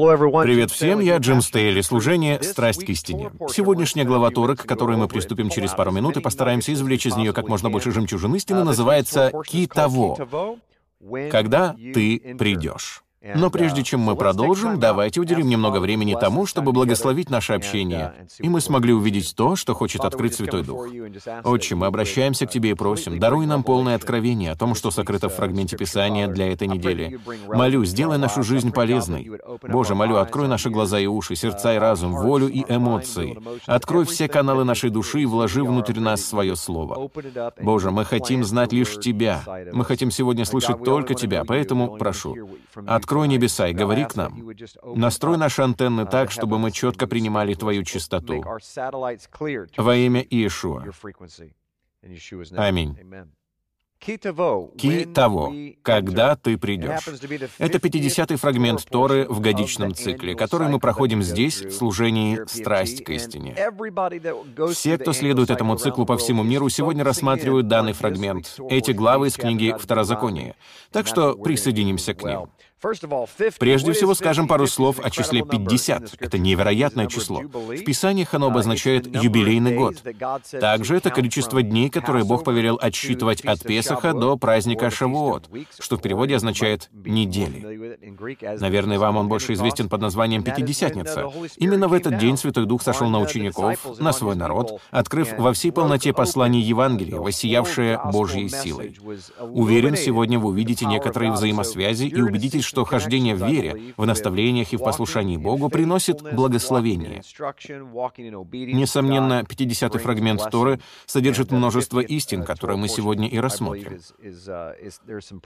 Привет всем, я Джим Стейли, служение «Страсть к истине». Сегодняшняя глава Торы, к которой мы приступим через пару минут и постараемся извлечь из нее как можно больше жемчужин истины, называется «Ки-того», когда ты придешь. Но прежде чем мы продолжим, давайте уделим немного времени тому, чтобы благословить наше общение, и мы смогли увидеть то, что хочет открыть Святой Дух. Отче, мы обращаемся к Тебе и просим, даруй нам полное откровение о том, что сокрыто в фрагменте Писания для этой недели. Молю, сделай нашу жизнь полезной. Боже, молю, открой наши глаза и уши, сердца и разум, волю и эмоции. Открой все каналы нашей души и вложи внутрь нас свое Слово. Боже, мы хотим знать лишь Тебя. Мы хотим сегодня слышать только Тебя, поэтому прошу, открой Открой небеса и говори к нам. Настрой наши антенны так, чтобы мы четко принимали Твою чистоту. Во имя Иешуа. Аминь. Ки того, когда ты придешь. Это 50-й фрагмент Торы в годичном цикле, который мы проходим здесь, в служении «Страсть к истине». Все, кто следует этому циклу по всему миру, сегодня рассматривают данный фрагмент, эти главы из книги Второзакония. Так что присоединимся к ним. Прежде всего скажем пару слов о числе 50. Это невероятное число. В Писаниях оно обозначает юбилейный год. Также это количество дней, которые Бог повелел отсчитывать от Песаха до праздника Шавуот, что в переводе означает «недели». Наверное, вам он больше известен под названием Пятидесятница. Именно в этот день Святой Дух сошел на учеников, на свой народ, открыв во всей полноте послание Евангелия, воссиявшее Божьей силой. Уверен, сегодня вы увидите некоторые взаимосвязи и убедитесь, что хождение в вере, в наставлениях и в послушании Богу приносит благословение. Несомненно, 50-й фрагмент Торы содержит множество истин, которые мы сегодня и рассмотрим.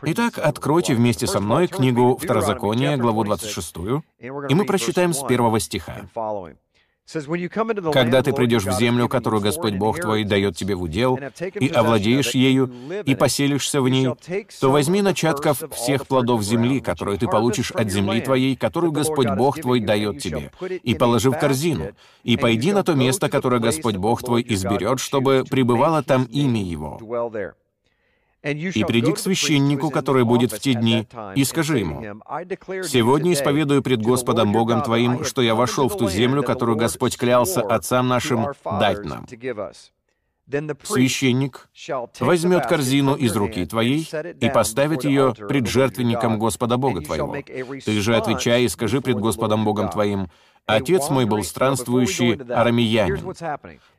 Итак, откройте вместе со мной книгу Второзакония, главу 26, и мы прочитаем с первого стиха. Когда ты придешь в землю, которую Господь Бог твой дает тебе в удел, и овладеешь ею, и поселишься в ней, то возьми начатков всех плодов земли, которые ты получишь от земли твоей, которую Господь Бог твой дает тебе, и положи в корзину, и пойди на то место, которое Господь Бог твой изберет, чтобы пребывало там имя Его. И приди к священнику, который будет в те дни, и скажи ему, «Сегодня исповедую пред Господом Богом твоим, что я вошел в ту землю, которую Господь клялся отцам нашим дать нам». Священник возьмет корзину из руки твоей и поставит ее пред жертвенником Господа Бога твоего. Ты же отвечай и скажи пред Господом Богом твоим, «Отец мой был странствующий арамеянин».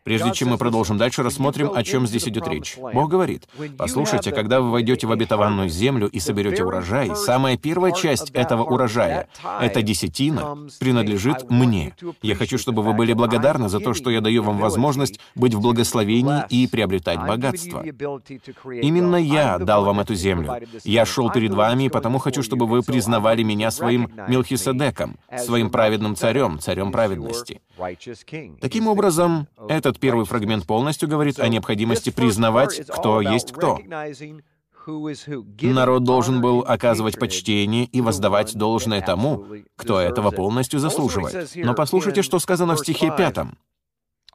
Прежде чем мы продолжим дальше, рассмотрим, о чем здесь идет речь. Бог говорит, «Послушайте, когда вы войдете в обетованную землю и соберете урожай, самая первая часть этого урожая, эта десятина, принадлежит мне. Я хочу, чтобы вы были благодарны за то, что я даю вам возможность быть в благословении и приобретать богатство. Именно я дал вам эту землю. Я шел перед вами, и потому хочу, чтобы вы признавали меня своим Мелхиседеком, своим праведным царем, царем праведности. Таким образом, этот этот первый фрагмент полностью говорит о необходимости признавать, кто есть кто. Народ должен был оказывать почтение и воздавать должное тому, кто этого полностью заслуживает. Но послушайте, что сказано в стихе пятом.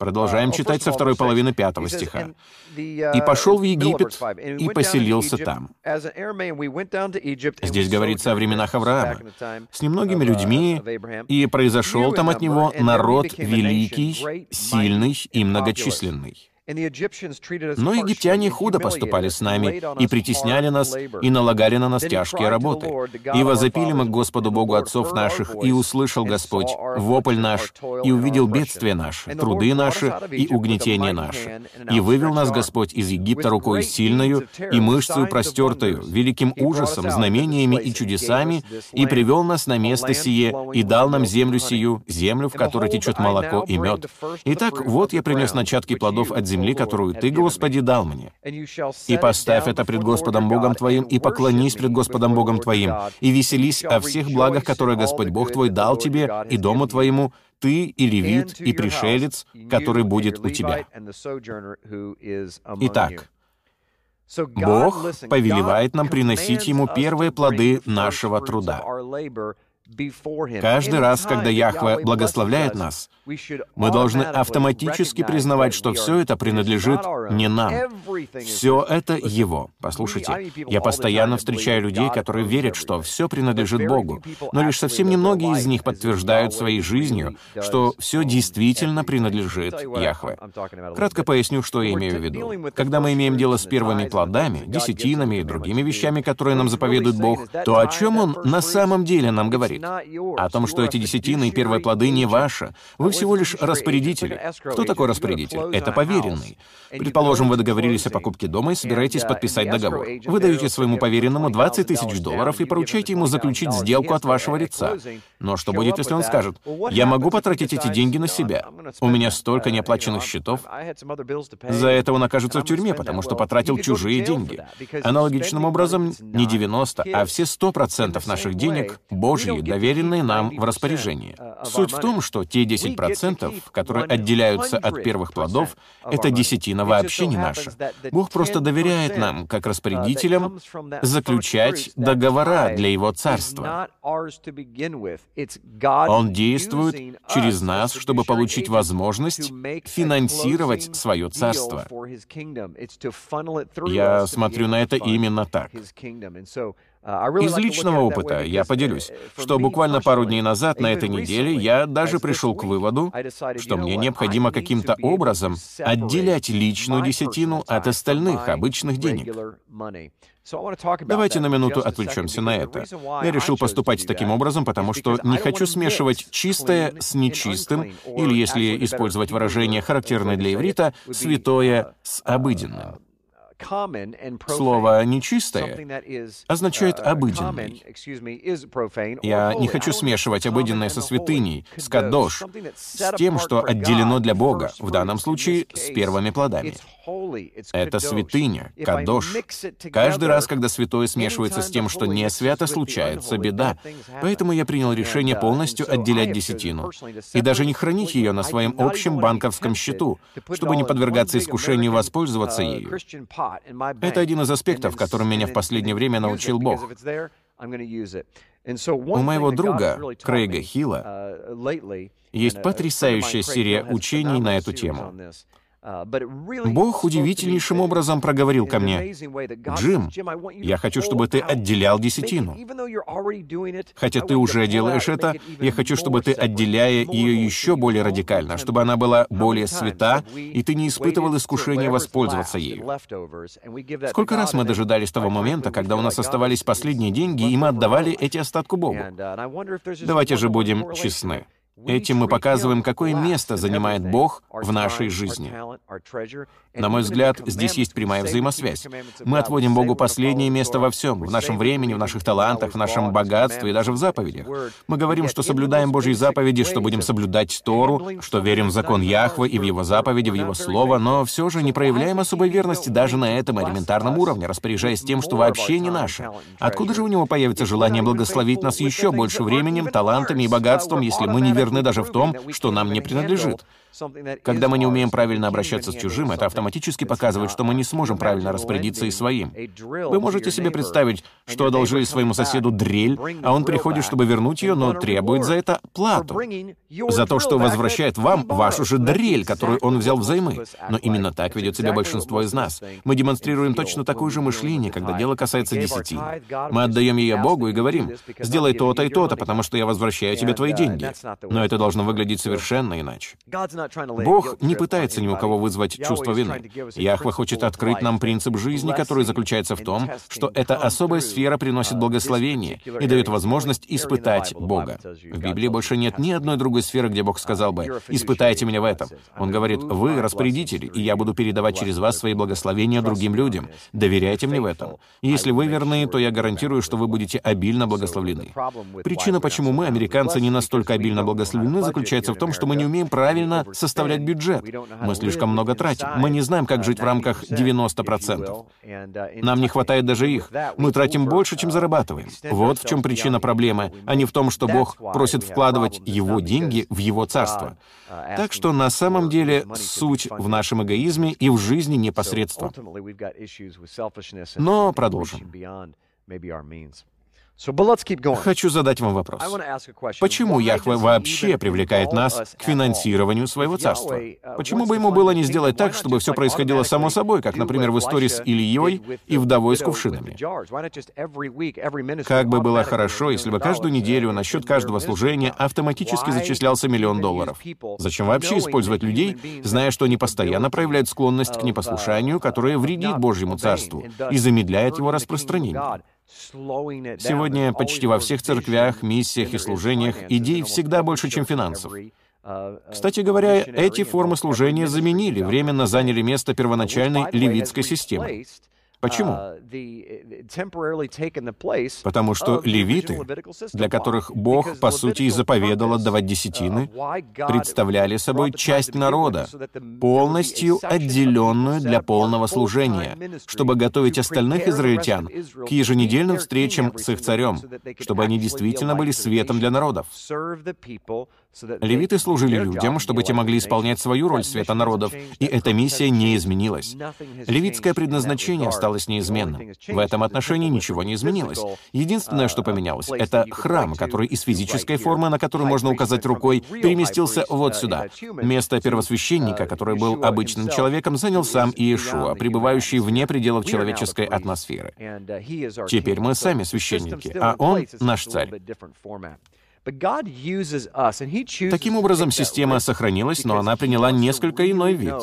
Продолжаем читать со второй половины пятого стиха. «И пошел в Египет, и поселился там». Здесь говорится о временах Авраама. С немногими людьми, и произошел там от него народ великий, сильный и многочисленный. Но египтяне худо поступали с нами, и притесняли нас, и налагали на нас тяжкие работы. И возопили мы к Господу Богу отцов наших, и услышал Господь вопль наш, и увидел бедствие наше, труды наши и угнетение наше. И вывел нас Господь из Египта рукой сильною и мышцей простертою, великим ужасом, знамениями и чудесами, и привел нас на место сие, и дал нам землю сию, землю, в которой течет молоко и мед. Итак, вот я принес начатки плодов от земли, земли, которую Ты, Господи, дал мне. И поставь это пред Господом Богом твоим, и поклонись пред Господом Богом твоим, и веселись о всех благах, которые Господь Бог твой дал тебе и дому твоему, ты и левит, и пришелец, который будет у тебя. Итак, Бог повелевает нам приносить Ему первые плоды нашего труда. Каждый раз, когда Яхве благословляет нас, мы должны автоматически признавать, что все это принадлежит не нам. Все это Его. Послушайте, я постоянно встречаю людей, которые верят, что все принадлежит Богу, но лишь совсем немногие из них подтверждают своей жизнью, что все действительно принадлежит Яхве. Кратко поясню, что я имею в виду. Когда мы имеем дело с первыми плодами, десятинами и другими вещами, которые нам заповедует Бог, то о чем Он на самом деле нам говорит? О том, что эти десятины и первые плоды не ваши. Вы всего лишь распорядители. Кто такой распорядитель? Это поверенный. Предположим, вы договорились о покупке дома и собираетесь подписать договор. Вы даете своему поверенному 20 тысяч долларов и поручаете ему заключить сделку от вашего лица. Но что будет, если он скажет, «Я могу потратить эти деньги на себя. У меня столько неоплаченных счетов». За это он окажется в тюрьме, потому что потратил чужие деньги. Аналогичным образом, не 90, а все 100% наших денег — Божьи, доверенные нам в распоряжение. Суть в том, что те 10%, которые отделяются от первых плодов, это десятина вообще не наша. Бог просто доверяет нам, как распорядителям, заключать договора для Его Царства. Он действует через нас, чтобы получить возможность финансировать свое Царство. Я смотрю на это именно так. Uh, Из личного опыта я поделюсь, что буквально пару дней назад на этой неделе я даже пришел к выводу, что мне необходимо каким-то образом отделять личную десятину от остальных обычных денег. Давайте на минуту отвлечемся на это. Я решил поступать таким образом, потому что не хочу смешивать чистое с нечистым, или, если использовать выражение, характерное для иврита, святое с обыденным. Слово «нечистое» означает uh, «обыденный». Я не хочу смешивать обыденное со святыней, с кадош, с тем, что отделено для Бога, в данном случае с первыми плодами. Это святыня, кадош. Каждый раз, когда святое смешивается с тем, что не свято, случается беда. Поэтому я принял решение uh, полностью отделять десятину и даже не хранить ее на своем общем банковском счету, чтобы не подвергаться искушению воспользоваться uh, ею. Это один из аспектов, которым меня в последнее время научил Бог. У моего друга, Крейга Хилла, uh, есть потрясающая серия учений на эту тему. Uh, Бог удивительнейшим образом проговорил ко мне, «Джим, я хочу, чтобы ты отделял десятину. Хотя ты уже делаешь это, я хочу, чтобы ты, отделяя ее еще более радикально, чтобы она была более свята, и ты не испытывал искушения воспользоваться ею. Сколько раз мы дожидались того момента, когда у нас оставались последние деньги, и мы отдавали эти остатку Богу? Uh, Давайте же будем честны. Этим мы показываем, какое место занимает Бог в нашей жизни. На мой взгляд, здесь есть прямая взаимосвязь. Мы отводим Богу последнее место во всем, в нашем времени, в наших талантах, в нашем богатстве и даже в заповедях. Мы говорим, что соблюдаем Божьи заповеди, что будем соблюдать Тору, что верим в закон Яхвы и в Его заповеди, в Его Слово, но все же не проявляем особой верности даже на этом элементарном уровне, распоряжаясь тем, что вообще не наше. Откуда же у Него появится желание благословить нас еще больше временем, талантами и богатством, если мы не верны даже в том, что нам не принадлежит? Когда мы не умеем правильно обращаться с чужим, это автоматически показывает, что мы не сможем правильно распорядиться и своим. Вы можете себе представить, что одолжили своему соседу дрель, а он приходит, чтобы вернуть ее, но требует за это плату. За то, что возвращает вам вашу же дрель, которую он взял взаймы. Но именно так ведет себя большинство из нас. Мы демонстрируем точно такое же мышление, когда дело касается десятины. Мы отдаем ее Богу и говорим, «Сделай то-то и то-то, потому что я возвращаю тебе твои деньги». Но это должно выглядеть совершенно иначе. Бог не пытается ни у кого вызвать чувство вины. Яхве хочет открыть нам принцип жизни, который заключается в том, что эта особая сфера приносит благословение и дает возможность испытать Бога. В Библии больше нет ни одной другой сферы, где Бог сказал бы «испытайте меня в этом». Он говорит «вы распорядители, и я буду передавать через вас свои благословения другим людям. Доверяйте мне в этом. Если вы верны, то я гарантирую, что вы будете обильно благословлены». Причина, почему мы, американцы, не настолько обильно благословлены, заключается в том, что мы не умеем правильно составлять бюджет. Мы слишком много тратим. Мы не знаем, как жить в рамках 90%. Нам не хватает даже их. Мы тратим больше, чем зарабатываем. Вот в чем причина проблемы, а не в том, что Бог просит вкладывать Его деньги в Его царство. Так что на самом деле суть в нашем эгоизме и в жизни непосредственно. Но продолжим. Хочу задать вам вопрос. Почему Яхве вообще привлекает нас к финансированию своего царства? Uh, Почему бы ему было не сделать так, чтобы все происходило само собой, как, например, в истории с Ильей и вдовой с кувшинами? Как бы было хорошо, если бы каждую неделю на счет каждого служения автоматически зачислялся миллион долларов. Зачем вообще использовать людей, зная, что они постоянно проявляют склонность к непослушанию, которое вредит Божьему царству и замедляет его распространение? Сегодня почти во всех церквях, миссиях и служениях идей всегда больше, чем финансов. Кстати говоря, эти формы служения заменили, временно заняли место первоначальной левитской системы. Почему? Потому что левиты, для которых Бог, по сути, и заповедал отдавать десятины, представляли собой часть народа, полностью отделенную для полного служения, чтобы готовить остальных израильтян к еженедельным встречам с их царем, чтобы они действительно были светом для народов. Левиты служили людям, чтобы те могли исполнять свою роль света народов, и эта миссия не изменилась. Левитское предназначение осталось неизменным. В этом отношении ничего не изменилось. Единственное, что поменялось, это храм, который из физической формы, на которую можно указать рукой, переместился вот сюда. Место первосвященника, который был обычным человеком, занял сам Иешуа, пребывающий вне пределов человеческой атмосферы. Теперь мы сами священники, а он — наш царь. Таким образом, система сохранилась, но она приняла несколько иной вид.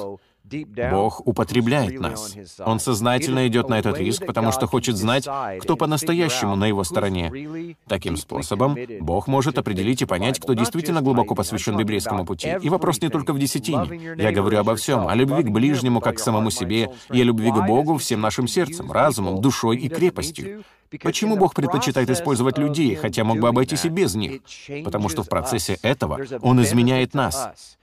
Бог употребляет нас. Он сознательно идет на этот риск, потому что хочет знать, кто по-настоящему на его стороне. Таким способом Бог может определить и понять, кто действительно глубоко посвящен библейскому пути. И вопрос не только в десятине. Я говорю обо всем, о любви к ближнему, как к самому себе, и о любви к Богу всем нашим сердцем, разумом, душой и крепостью. Почему Бог предпочитает использовать людей, хотя мог бы обойтись и без них? Потому что в процессе этого Он изменяет нас.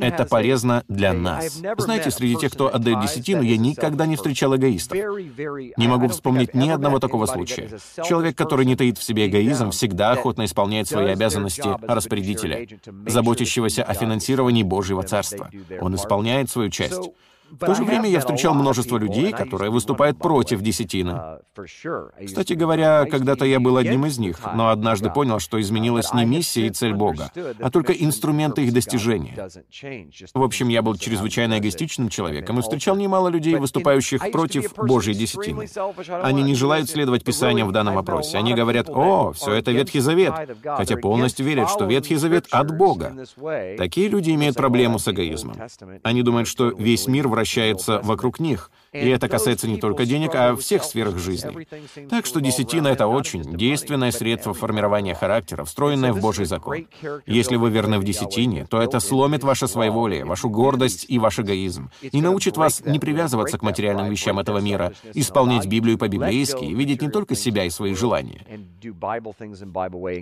Это полезно для нас. Знаете, среди тех, кто отдает десятину, я никогда не встречал эгоистов. Не могу вспомнить ни одного такого случая. Человек, который не таит в себе эгоизм, всегда охотно исполняет свои обязанности распорядителя, заботящегося о финансировании Божьего Царства. Он исполняет свою часть. В то же время я встречал множество людей, которые выступают против десятины. Кстати говоря, когда-то я был одним из них, но однажды понял, что изменилась не миссия и цель Бога, а только инструменты их достижения. В общем, я был чрезвычайно эгоистичным человеком и встречал немало людей, выступающих против Божьей десятины. Они не желают следовать Писаниям в данном вопросе. Они говорят, «О, все это Ветхий Завет», хотя полностью верят, что Ветхий Завет от Бога. Такие люди имеют проблему с эгоизмом. Они думают, что весь мир в вращается вокруг них, и это касается не только денег, а всех сферах жизни. Так что десятина — это очень действенное средство формирования характера, встроенное в Божий закон. Если вы верны в десятине, то это сломит ваше своеволие, вашу гордость и ваш эгоизм, и научит вас не привязываться к материальным вещам этого мира, исполнять Библию по-библейски и видеть не только себя и свои желания.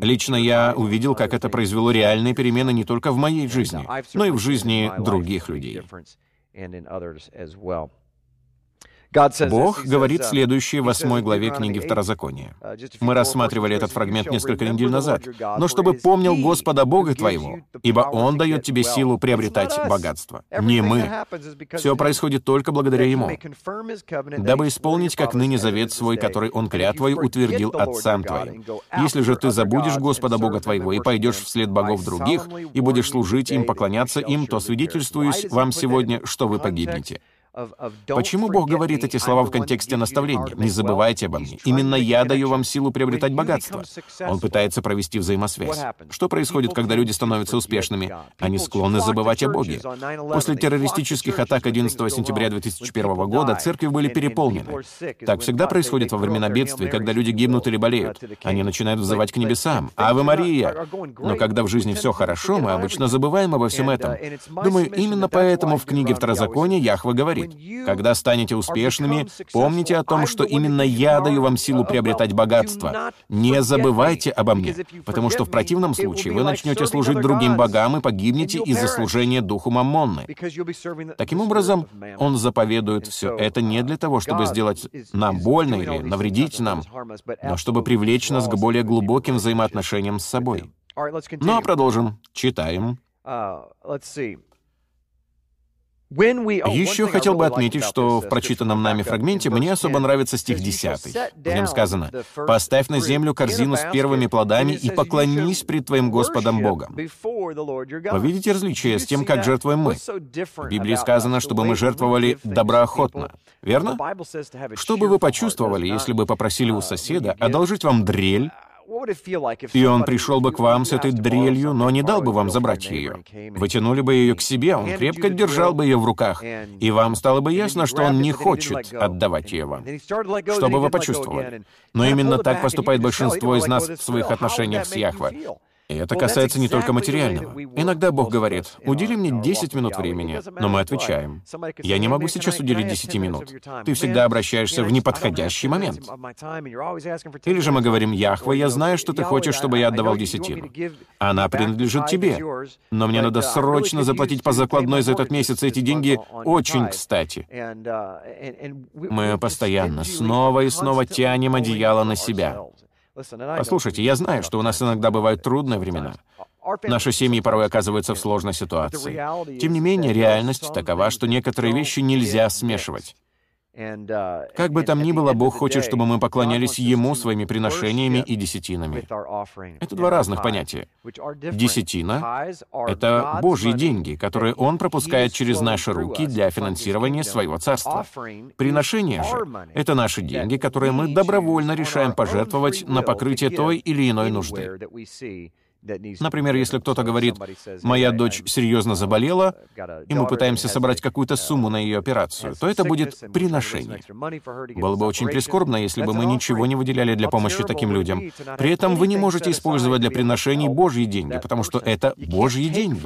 Лично я увидел, как это произвело реальные перемены не только в моей жизни, но и в жизни других людей. And in others as well. Бог говорит следующее в восьмой главе книги Второзакония. Uh, Мы рассматривали этот фрагмент несколько недель назад. «Но чтобы помнил Господа Бога твоего, ибо Он дает тебе силу приобретать богатство». Не мы. Все происходит только благодаря Ему. Дабы исполнить, как ныне завет свой, который Он клятвой утвердил отцам твоим. Если же ты забудешь Господа Бога твоего и пойдешь вслед богов других, и будешь служить им, поклоняться им, то свидетельствуюсь вам сегодня, что вы погибнете. Почему Бог говорит эти слова в контексте наставления? Не забывайте обо мне. Именно я даю вам силу приобретать богатство. Он пытается провести взаимосвязь. Что происходит, когда люди становятся успешными? Они склонны забывать о Боге. После террористических атак 11 сентября 2001 года церкви были переполнены. Так всегда происходит во времена бедствий, когда люди гибнут или болеют. Они начинают взывать к небесам. «Аве Мария!» Но когда в жизни все хорошо, мы обычно забываем обо всем этом. Думаю, именно поэтому в книге Второзакония Яхва говорит, когда станете успешными, помните о том, что именно я даю вам силу приобретать богатство. Не забывайте обо мне, потому что в противном случае вы начнете служить другим богам и погибнете из-за служения духу Маммонны. Таким образом, он заповедует все это не для того, чтобы сделать нам больно или навредить нам, но чтобы привлечь нас к более глубоким взаимоотношениям с собой. Ну а продолжим. Читаем. Еще хотел бы отметить, что в прочитанном нами фрагменте мне особо нравится стих 10. В нем сказано «Поставь на землю корзину с первыми плодами и поклонись пред твоим Господом Богом». Вы видите различие с тем, как жертвуем мы? В Библии сказано, чтобы мы жертвовали доброохотно. Верно? Что бы вы почувствовали, если бы попросили у соседа одолжить вам дрель, и он пришел бы к вам с этой дрелью, но не дал бы вам забрать ее. Вы тянули бы ее к себе, он крепко держал бы ее в руках, и вам стало бы ясно, что он не хочет отдавать ее вам. Что бы вы почувствовали? Но именно так поступает большинство из нас в своих отношениях с Яхве. И это касается не только материального. Иногда Бог говорит, удели мне 10 минут времени, но мы отвечаем, я не могу сейчас уделить 10 минут. Ты всегда обращаешься в неподходящий момент. Или же мы говорим, Яхва, я знаю, что ты хочешь, чтобы я отдавал десятину. Она принадлежит тебе, но мне надо срочно заплатить по закладной за этот месяц, эти деньги очень кстати. Мы постоянно снова и снова тянем одеяло на себя. Послушайте, я знаю, что у нас иногда бывают трудные времена. Наши семьи порой оказываются в сложной ситуации. Тем не менее, реальность такова, что некоторые вещи нельзя смешивать. Uh, как бы там ни было, Бог хочет, чтобы мы поклонялись Ему своими приношениями и десятинами. Это два разных понятия. Десятина — это Божьи деньги, которые Он пропускает через наши руки для финансирования своего царства. Приношения же — это наши деньги, которые мы добровольно решаем пожертвовать на покрытие той или иной нужды. Например, если кто-то говорит, «Моя дочь серьезно заболела, и мы пытаемся собрать какую-то сумму на ее операцию», то это будет приношение. Было бы очень прискорбно, если бы мы ничего не выделяли для помощи таким людям. При этом вы не можете использовать для приношений Божьи деньги, потому что это Божьи деньги.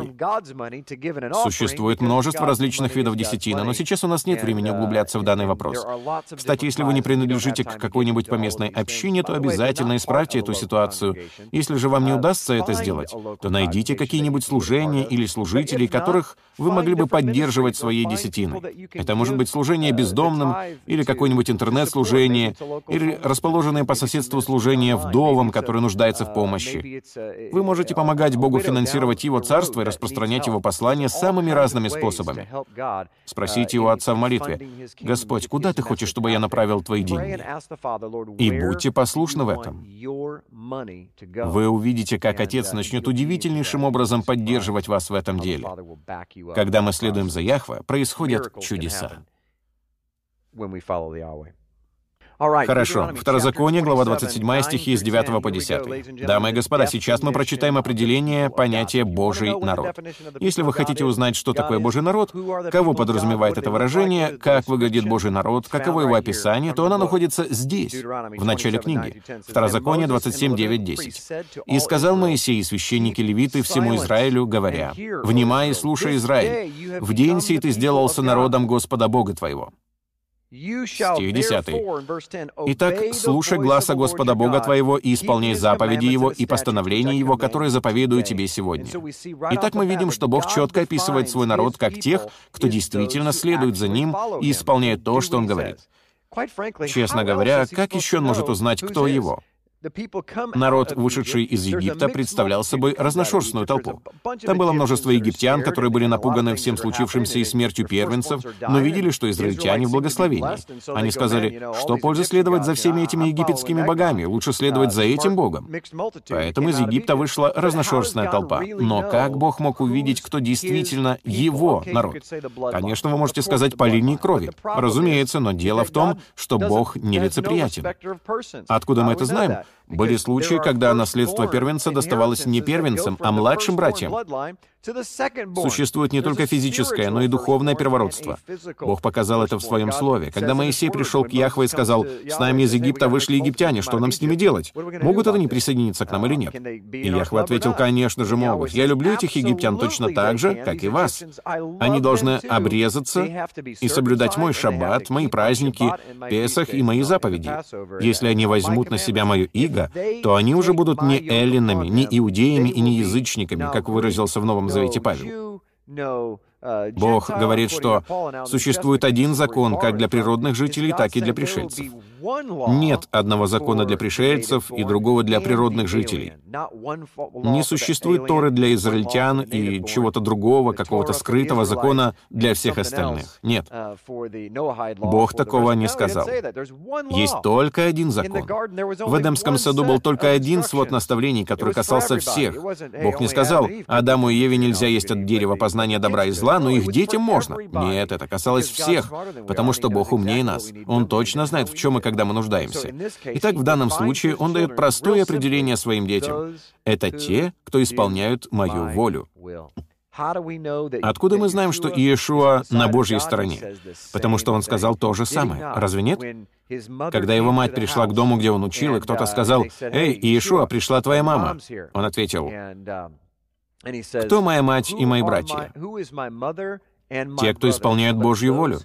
Существует множество различных видов десятины, но сейчас у нас нет времени углубляться в данный вопрос. Кстати, если вы не принадлежите к какой-нибудь поместной общине, то обязательно исправьте эту ситуацию. Если же вам не удастся это сделать, то найдите какие-нибудь служения или служителей, которых вы могли бы поддерживать своей десятиной. Это может быть служение бездомным, или какое-нибудь интернет-служение, или расположенное по соседству служение вдовам, которые нуждаются в помощи. Вы можете помогать Богу финансировать Его Царство и распространять Его послание самыми разными способами. Спросите у Отца в молитве, «Господь, куда Ты хочешь, чтобы я направил Твои деньги?» И будьте послушны в этом. Вы увидите, как Отец начнет удивительнейшим образом поддерживать вас в этом деле. Когда мы следуем за Яхве, происходят чудеса. Хорошо. Второзаконие, глава 27, стихи с 9 по 10. Дамы и господа, сейчас мы прочитаем определение понятия «Божий народ». Если вы хотите узнать, что такое Божий народ, кого подразумевает это выражение, как выглядит Божий народ, каково его описание, то оно находится здесь, в начале книги. Второзаконие 27, 9, 10. «И сказал Моисей и священники левиты всему Израилю, говоря, «Внимай и слушай, Израиль, в день сей ты сделался народом Господа Бога твоего». Стих 10. «Итак, слушай гласа Господа Бога твоего и исполняй заповеди Его и постановления Его, которые заповедую тебе сегодня». Итак, мы видим, что Бог четко описывает свой народ как тех, кто действительно следует за Ним и исполняет то, что Он говорит. Честно говоря, как еще он может узнать, кто его? Народ, вышедший из Египта, представлял собой разношерстную толпу. Там было множество египтян, которые были напуганы всем случившимся и смертью первенцев, но видели, что израильтяне в благословении. Они сказали, что польза следовать за всеми этими египетскими богами, лучше следовать за этим богом. Поэтому из Египта вышла разношерстная толпа. Но как Бог мог увидеть, кто действительно его народ? Конечно, вы можете сказать по линии крови. Разумеется, но дело в том, что Бог нелицеприятен. Откуда мы это знаем? Были случаи, когда наследство первенца доставалось не первенцам, а младшим братьям. Существует не только физическое, но и духовное первородство. Бог показал это в своем слове. Когда Моисей пришел к Яхве и сказал, «С нами из Египта вышли египтяне, что нам с ними делать? Могут они присоединиться к нам или нет?» И Яхве ответил, «Конечно же могут. Я люблю этих египтян точно так же, как и вас. Они должны обрезаться и соблюдать мой шаббат, мои праздники, Песах и мои заповеди. Если они возьмут на себя мое иго, то они уже будут не эллинами, не иудеями и не язычниками, как выразился в Новом Завете Павел. Бог говорит, что существует один закон как для природных жителей, так и для пришельцев. Нет одного закона для пришельцев и другого для природных жителей. Не существует Торы для израильтян и чего-то другого, какого-то скрытого закона для всех остальных. Нет. Бог такого не сказал. Есть только один закон. В Эдемском саду был только один свод наставлений, который касался всех. Бог не сказал, Адаму и Еве нельзя есть от дерева познания добра и зла, но их детям можно. Нет, это касалось всех, потому что Бог умнее нас. Он точно знает, в чем и когда мы нуждаемся. Итак, в данном случае Он дает простое определение своим детям. Это те, кто исполняют мою волю. Откуда мы знаем, что Иешуа на Божьей стороне? Потому что он сказал то же самое. Разве нет? Когда его мать пришла к дому, где он учил, и кто-то сказал, «Эй, Иешуа, пришла твоя мама», он ответил, «Кто моя мать и мои братья?» Те, кто исполняют Божью волю.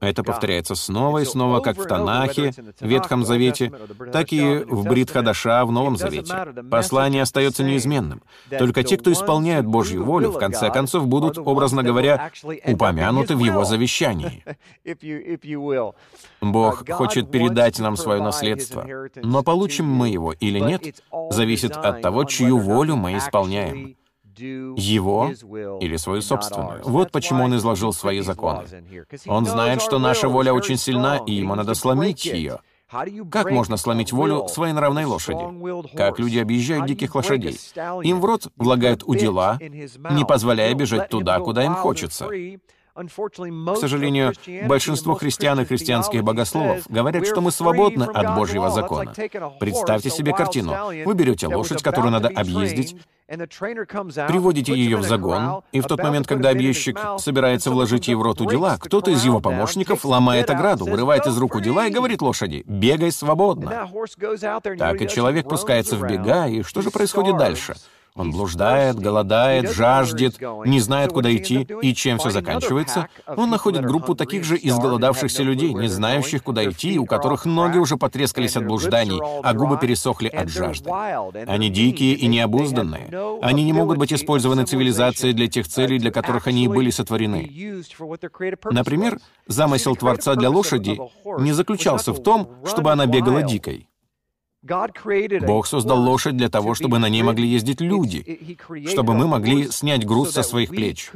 Это повторяется снова и снова, как в Танахе, в Ветхом Завете, так и в Бритхадаша в Новом Завете. Послание остается неизменным. Только те, кто исполняют Божью волю, в конце концов будут, образно говоря, упомянуты в Его завещании. Бог хочет передать нам свое наследство, но получим мы его или нет, зависит от того, чью волю мы исполняем его или свою собственную. Вот почему он изложил свои законы. Он знает, что наша воля очень сильна, и ему надо сломить ее. Как можно сломить волю своенравной лошади? Как люди объезжают диких лошадей? Им в рот влагают удила, не позволяя бежать туда, куда им хочется. К сожалению, большинство христиан и христианских богословов говорят, что мы свободны от Божьего закона. Представьте себе картину. Вы берете лошадь, которую надо объездить, приводите ее в загон, и в тот момент, когда объездчик собирается вложить ей в рот удила, кто-то из его помощников ломает ограду, вырывает из рук удила и говорит лошади «бегай свободно». Так и человек пускается в бега, и что же происходит дальше? Он блуждает, голодает, жаждет, не знает, куда идти, и чем все заканчивается. Он находит группу таких же изголодавшихся людей, не знающих, куда идти, у которых ноги уже потрескались от блужданий, а губы пересохли от жажды. Они дикие и необузданные. Они не могут быть использованы цивилизацией для тех целей, для которых они и были сотворены. Например, замысел Творца для лошади не заключался в том, чтобы она бегала дикой. Бог создал лошадь для того, чтобы на ней могли ездить люди, чтобы мы могли снять груз со своих плеч.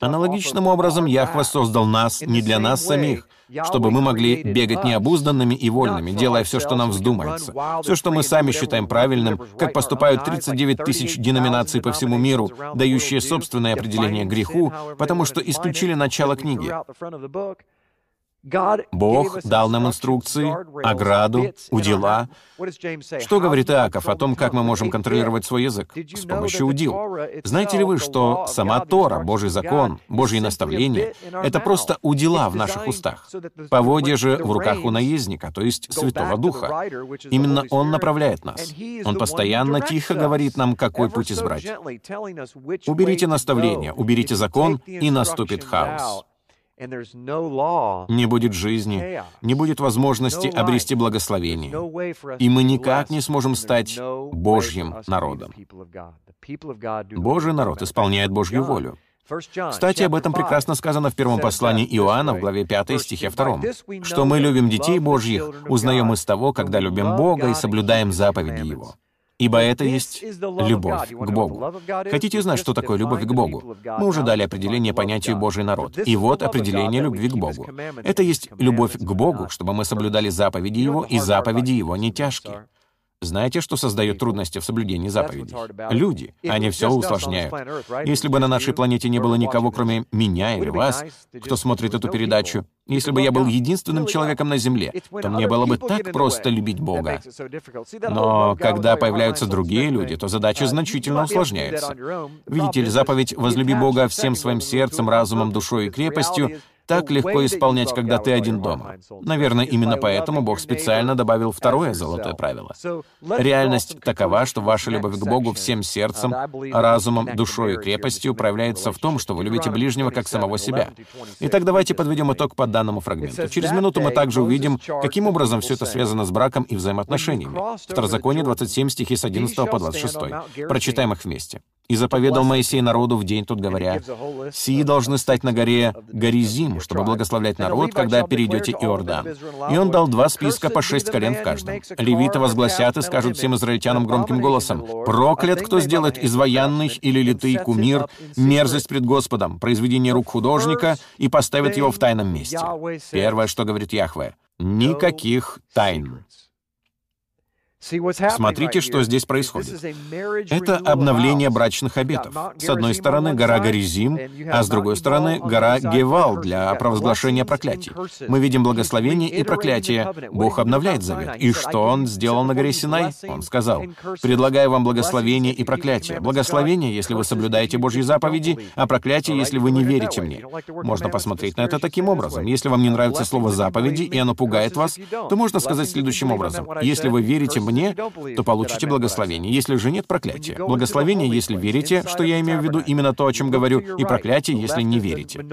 Аналогичным образом Яхва создал нас не для нас самих, чтобы мы могли бегать необузданными и вольными, делая все, что нам вздумается. Все, что мы сами считаем правильным, как поступают 39 тысяч деноминаций по всему миру, дающие собственное определение греху, потому что исключили начало книги. Бог дал нам инструкции, ограду, удила. Что говорит Иаков о том, как мы можем контролировать свой язык? С помощью удил. Знаете ли вы, что сама Тора, Божий закон, Божьи наставления — это просто удила в наших устах? Поводья же в руках у наездника, то есть Святого Духа. Именно Он направляет нас. Он постоянно тихо говорит нам, какой путь избрать. Уберите наставление, уберите закон, и наступит хаос. Не будет жизни, не будет возможности обрести благословение, и мы никак не сможем стать Божьим народом. Божий народ исполняет Божью волю. Кстати, об этом прекрасно сказано в первом послании Иоанна в главе 5 стихе 2. «Что мы любим детей Божьих, узнаем из того, когда любим Бога и соблюдаем заповеди Его». Ибо это есть любовь к Богу. Хотите знать, что такое любовь к Богу? Мы уже дали определение понятию «Божий народ». И вот определение любви к Богу. Это есть любовь к Богу, чтобы мы соблюдали заповеди Его, и заповеди Его не тяжкие. Знаете, что создает трудности в соблюдении заповедей? Люди. Они все усложняют. Если бы на нашей планете не было никого, кроме меня или вас, кто смотрит эту передачу, если бы я был единственным человеком на Земле, то мне было бы так просто любить Бога. Но когда появляются другие люди, то задача значительно усложняется. Видите ли, заповедь «возлюби Бога всем своим сердцем, разумом, душой и крепостью» так легко исполнять, когда ты один дома. Наверное, именно поэтому Бог специально добавил второе золотое правило. Реальность такова, что ваша любовь к Богу всем сердцем, разумом, душой и крепостью проявляется в том, что вы любите ближнего как самого себя. Итак, давайте подведем итог по данному фрагменту. Через минуту мы также увидим, каким образом все это связано с браком и взаимоотношениями. Второзаконие 27 стихи с 11 по 26. Прочитаем их вместе. И заповедал Моисей народу в день тут, говоря, «Сии должны стать на горе Горизим, чтобы благословлять народ, когда перейдете Иордан». И он дал два списка по шесть колен в каждом. Левиты возгласят и скажут всем израильтянам громким голосом, «Проклят, кто сделает изваянный или литый кумир, мерзость пред Господом, произведение рук художника, и поставит его в тайном месте». Первое, что говорит Яхве, «Никаких тайн». Смотрите, что здесь происходит. Это обновление брачных обетов. С одной стороны, гора Горизим, а с другой стороны, гора Гевал для провозглашения проклятий. Мы видим благословение и проклятие. Бог обновляет завет. И что Он сделал на горе Синай? Он сказал, «Предлагаю вам благословение и проклятие. Благословение, если вы соблюдаете Божьи заповеди, а проклятие, если вы не верите мне». Можно посмотреть на это таким образом. Если вам не нравится слово «заповеди», и оно пугает вас, то можно сказать следующим образом. Если вы верите мне, мне, то получите благословение. Если же нет, проклятие. Благословение, если верите, что я имею в виду именно то, о чем говорю, и проклятие, если не верите.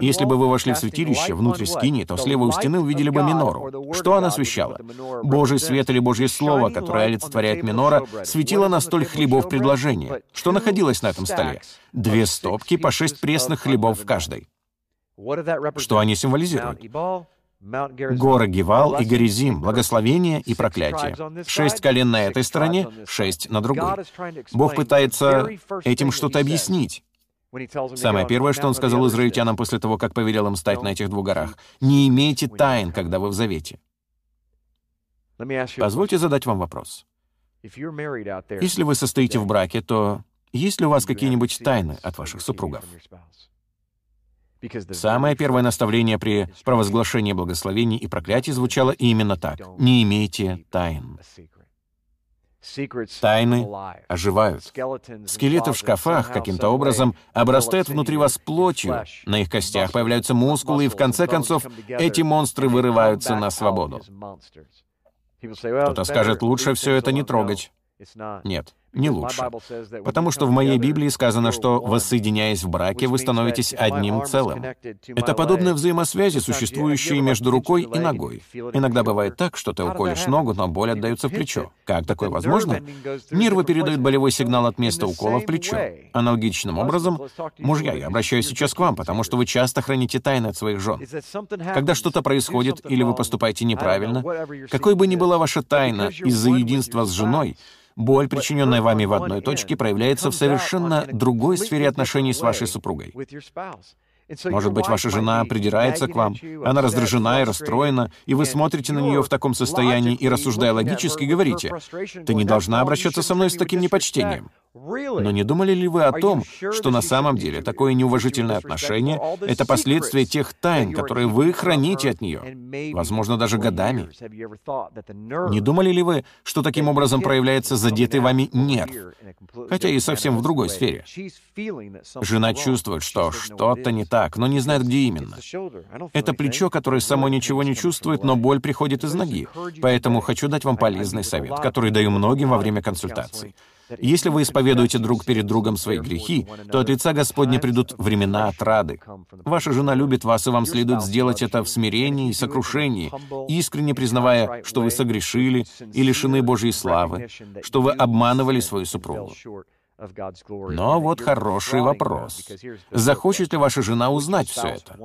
Если бы вы вошли в святилище, внутрь скини, то слева у стены увидели бы минору. Что она освещала? Божий свет или Божье Слово, которое олицетворяет минора, светило на столь хлебов предложения. Что находилось на этом столе? Две стопки по шесть пресных хлебов в каждой. Что они символизируют? Гора Гевал и Горизим, благословение и проклятие. Шесть колен на этой стороне, шесть на другой. Бог пытается этим что-то объяснить. Самое первое, что он сказал израильтянам после того, как повелел им стать на этих двух горах, «Не имейте тайн, когда вы в завете». Позвольте задать вам вопрос. Если вы состоите в браке, то есть ли у вас какие-нибудь тайны от ваших супругов? Самое первое наставление при провозглашении благословений и проклятий звучало именно так. «Не имейте тайн». Тайны оживают. Скелеты в шкафах каким-то образом обрастают внутри вас плотью, на их костях появляются мускулы, и в конце концов эти монстры вырываются на свободу. Кто-то скажет, лучше все это не трогать. Нет не лучше. Потому что в моей Библии сказано, что, воссоединяясь в браке, вы становитесь одним целым. Это подобные взаимосвязи, существующие между рукой и ногой. Иногда бывает так, что ты уколешь ногу, но боль отдается в плечо. Как такое возможно? Нервы передают болевой сигнал от места укола в плечо. Аналогичным образом, мужья, я обращаюсь сейчас к вам, потому что вы часто храните тайны от своих жен. Когда что-то происходит или вы поступаете неправильно, какой бы ни была ваша тайна из-за единства с женой, Боль, причиненная вами в одной точке, проявляется в совершенно другой сфере отношений с вашей супругой. Может быть, ваша жена придирается к вам, она раздражена и расстроена, и вы смотрите на нее в таком состоянии и, рассуждая логически, говорите, «Ты не должна обращаться со мной с таким непочтением». Но не думали ли вы о том, что на самом деле такое неуважительное отношение — это последствия тех тайн, которые вы храните от нее, возможно, даже годами? Не думали ли вы, что таким образом проявляется задетый вами нерв, хотя и совсем в другой сфере? Жена чувствует, что что-то не так, но не знает, где именно. Это плечо, которое само ничего не чувствует, но боль приходит из ноги. Поэтому хочу дать вам полезный совет, который даю многим во время консультаций. Если вы исповедуете друг перед другом свои грехи, то от лица Господня придут времена отрады. Ваша жена любит вас, и вам следует сделать это в смирении и сокрушении, искренне признавая, что вы согрешили и лишены Божьей славы, что вы обманывали свою супругу. Но вот хороший вопрос. Захочет ли ваша жена узнать все это?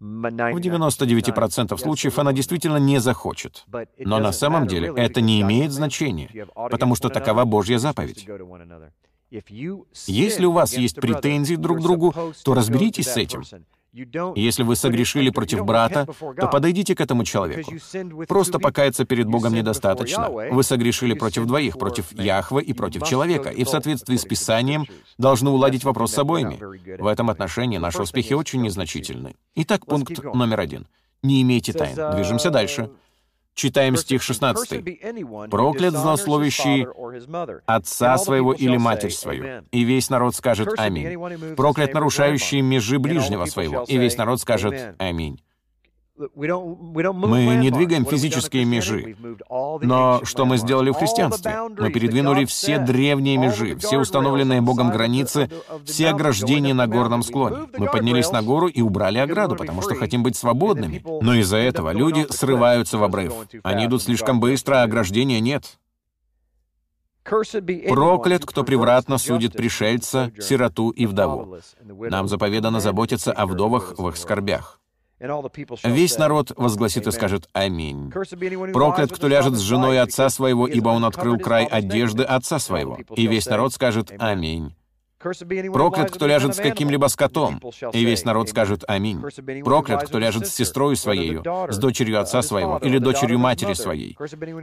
В 99% случаев она действительно не захочет. Но на самом деле это не имеет значения, потому что такова Божья заповедь. Если у вас есть претензии друг к другу, то разберитесь с этим. Если вы согрешили против брата, то подойдите к этому человеку. Просто покаяться перед Богом недостаточно. Вы согрешили против двоих, против Яхвы и против человека, и в соответствии с Писанием должны уладить вопрос с обоими. В этом отношении наши успехи очень незначительны. Итак, пункт номер один. Не имейте тайн. Движемся дальше. Читаем стих 16. «Проклят злословящий отца своего или матерь свою, и весь народ скажет Аминь. Проклят нарушающий межи ближнего своего, и весь народ скажет Аминь». Мы не двигаем физические межи. Но что мы сделали в христианстве? Мы передвинули все древние межи, все установленные Богом границы, все ограждения на горном склоне. Мы поднялись на гору и убрали ограду, потому что хотим быть свободными. Но из-за этого люди срываются в обрыв. Они идут слишком быстро, а ограждения нет. Проклят, кто превратно судит пришельца, сироту и вдову. Нам заповедано заботиться о вдовах в их скорбях. Весь народ возгласит и скажет «Аминь». Проклят, кто ляжет с женой отца своего, ибо он открыл край одежды отца своего. И весь народ скажет «Аминь». Проклят, кто ляжет с каким-либо скотом, и весь народ скажет «Аминь». Проклят, кто ляжет с сестрой своей, с дочерью отца своего или дочерью матери своей.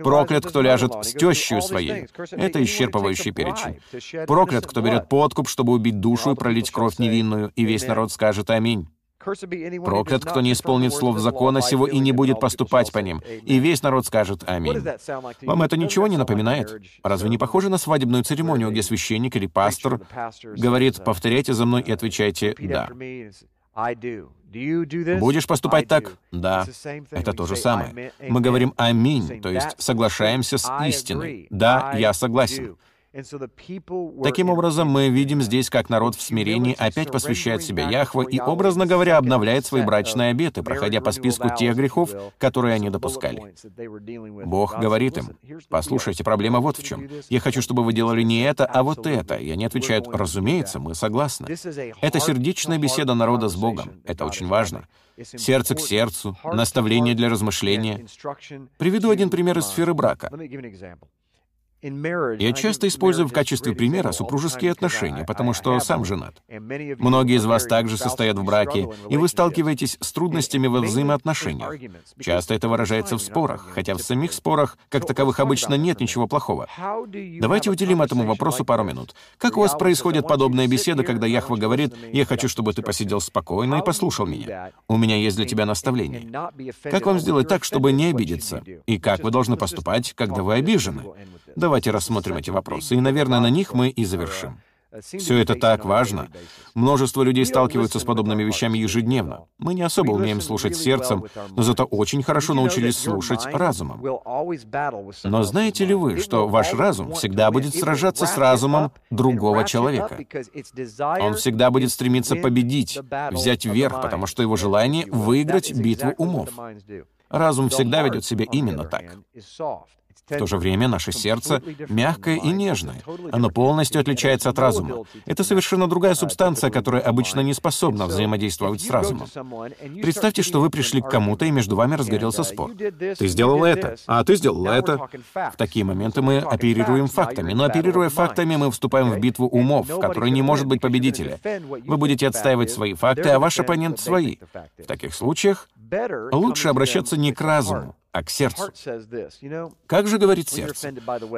Проклят, кто ляжет с тещей своей. Это исчерпывающий перечень. Проклят, кто берет подкуп, чтобы убить душу и пролить кровь невинную, и весь народ скажет «Аминь». Проклят, кто не исполнит слов закона сего и не будет поступать по ним. И весь народ скажет «Аминь». Вам это ничего не напоминает? Разве не похоже на свадебную церемонию, где священник или пастор говорит «повторяйте за мной» и отвечайте «да». Будешь поступать так? Да. Это то же самое. Мы говорим «Аминь», то есть соглашаемся с истиной. Да, я согласен. Таким образом, мы видим здесь, как народ в смирении опять посвящает себя Яхве и, образно говоря, обновляет свои брачные обеты, проходя по списку тех грехов, которые они допускали. Бог говорит им, «Послушайте, проблема вот в чем. Я хочу, чтобы вы делали не это, а вот это». И они отвечают, «Разумеется, мы согласны». Это сердечная беседа народа с Богом. Это очень важно. Сердце к сердцу, наставление для размышления. Приведу один пример из сферы брака. Я часто использую в качестве примера супружеские отношения, потому что сам женат. Многие из вас также состоят в браке, и вы сталкиваетесь с трудностями во взаимоотношениях. Часто это выражается в спорах, хотя в самих спорах, как таковых, обычно нет ничего плохого. Давайте уделим этому вопросу пару минут. Как у вас происходит подобная беседа, когда Яхва говорит, «Я хочу, чтобы ты посидел спокойно и послушал меня. У меня есть для тебя наставление». Как вам сделать так, чтобы не обидеться? И как вы должны поступать, когда вы обижены? Давайте рассмотрим эти вопросы, и, наверное, на них мы и завершим. Все это так важно. Множество людей сталкиваются с подобными вещами ежедневно. Мы не особо умеем слушать сердцем, но зато очень хорошо научились слушать разумом. Но знаете ли вы, что ваш разум всегда будет сражаться с разумом другого человека? Он всегда будет стремиться победить, взять верх, потому что его желание — выиграть битву умов. Разум всегда ведет себя именно так. В то же время наше сердце мягкое и нежное. Оно полностью отличается от разума. Это совершенно другая субстанция, которая обычно не способна взаимодействовать с разумом. Представьте, что вы пришли к кому-то, и между вами разгорелся спор. Ты сделал это, а ты сделал это. В такие моменты мы оперируем фактами, но оперируя фактами, мы вступаем в битву умов, в которой не может быть победителя. Вы будете отстаивать свои факты, а ваш оппонент — свои. В таких случаях лучше обращаться не к разуму, а к сердцу. Как же говорит сердце?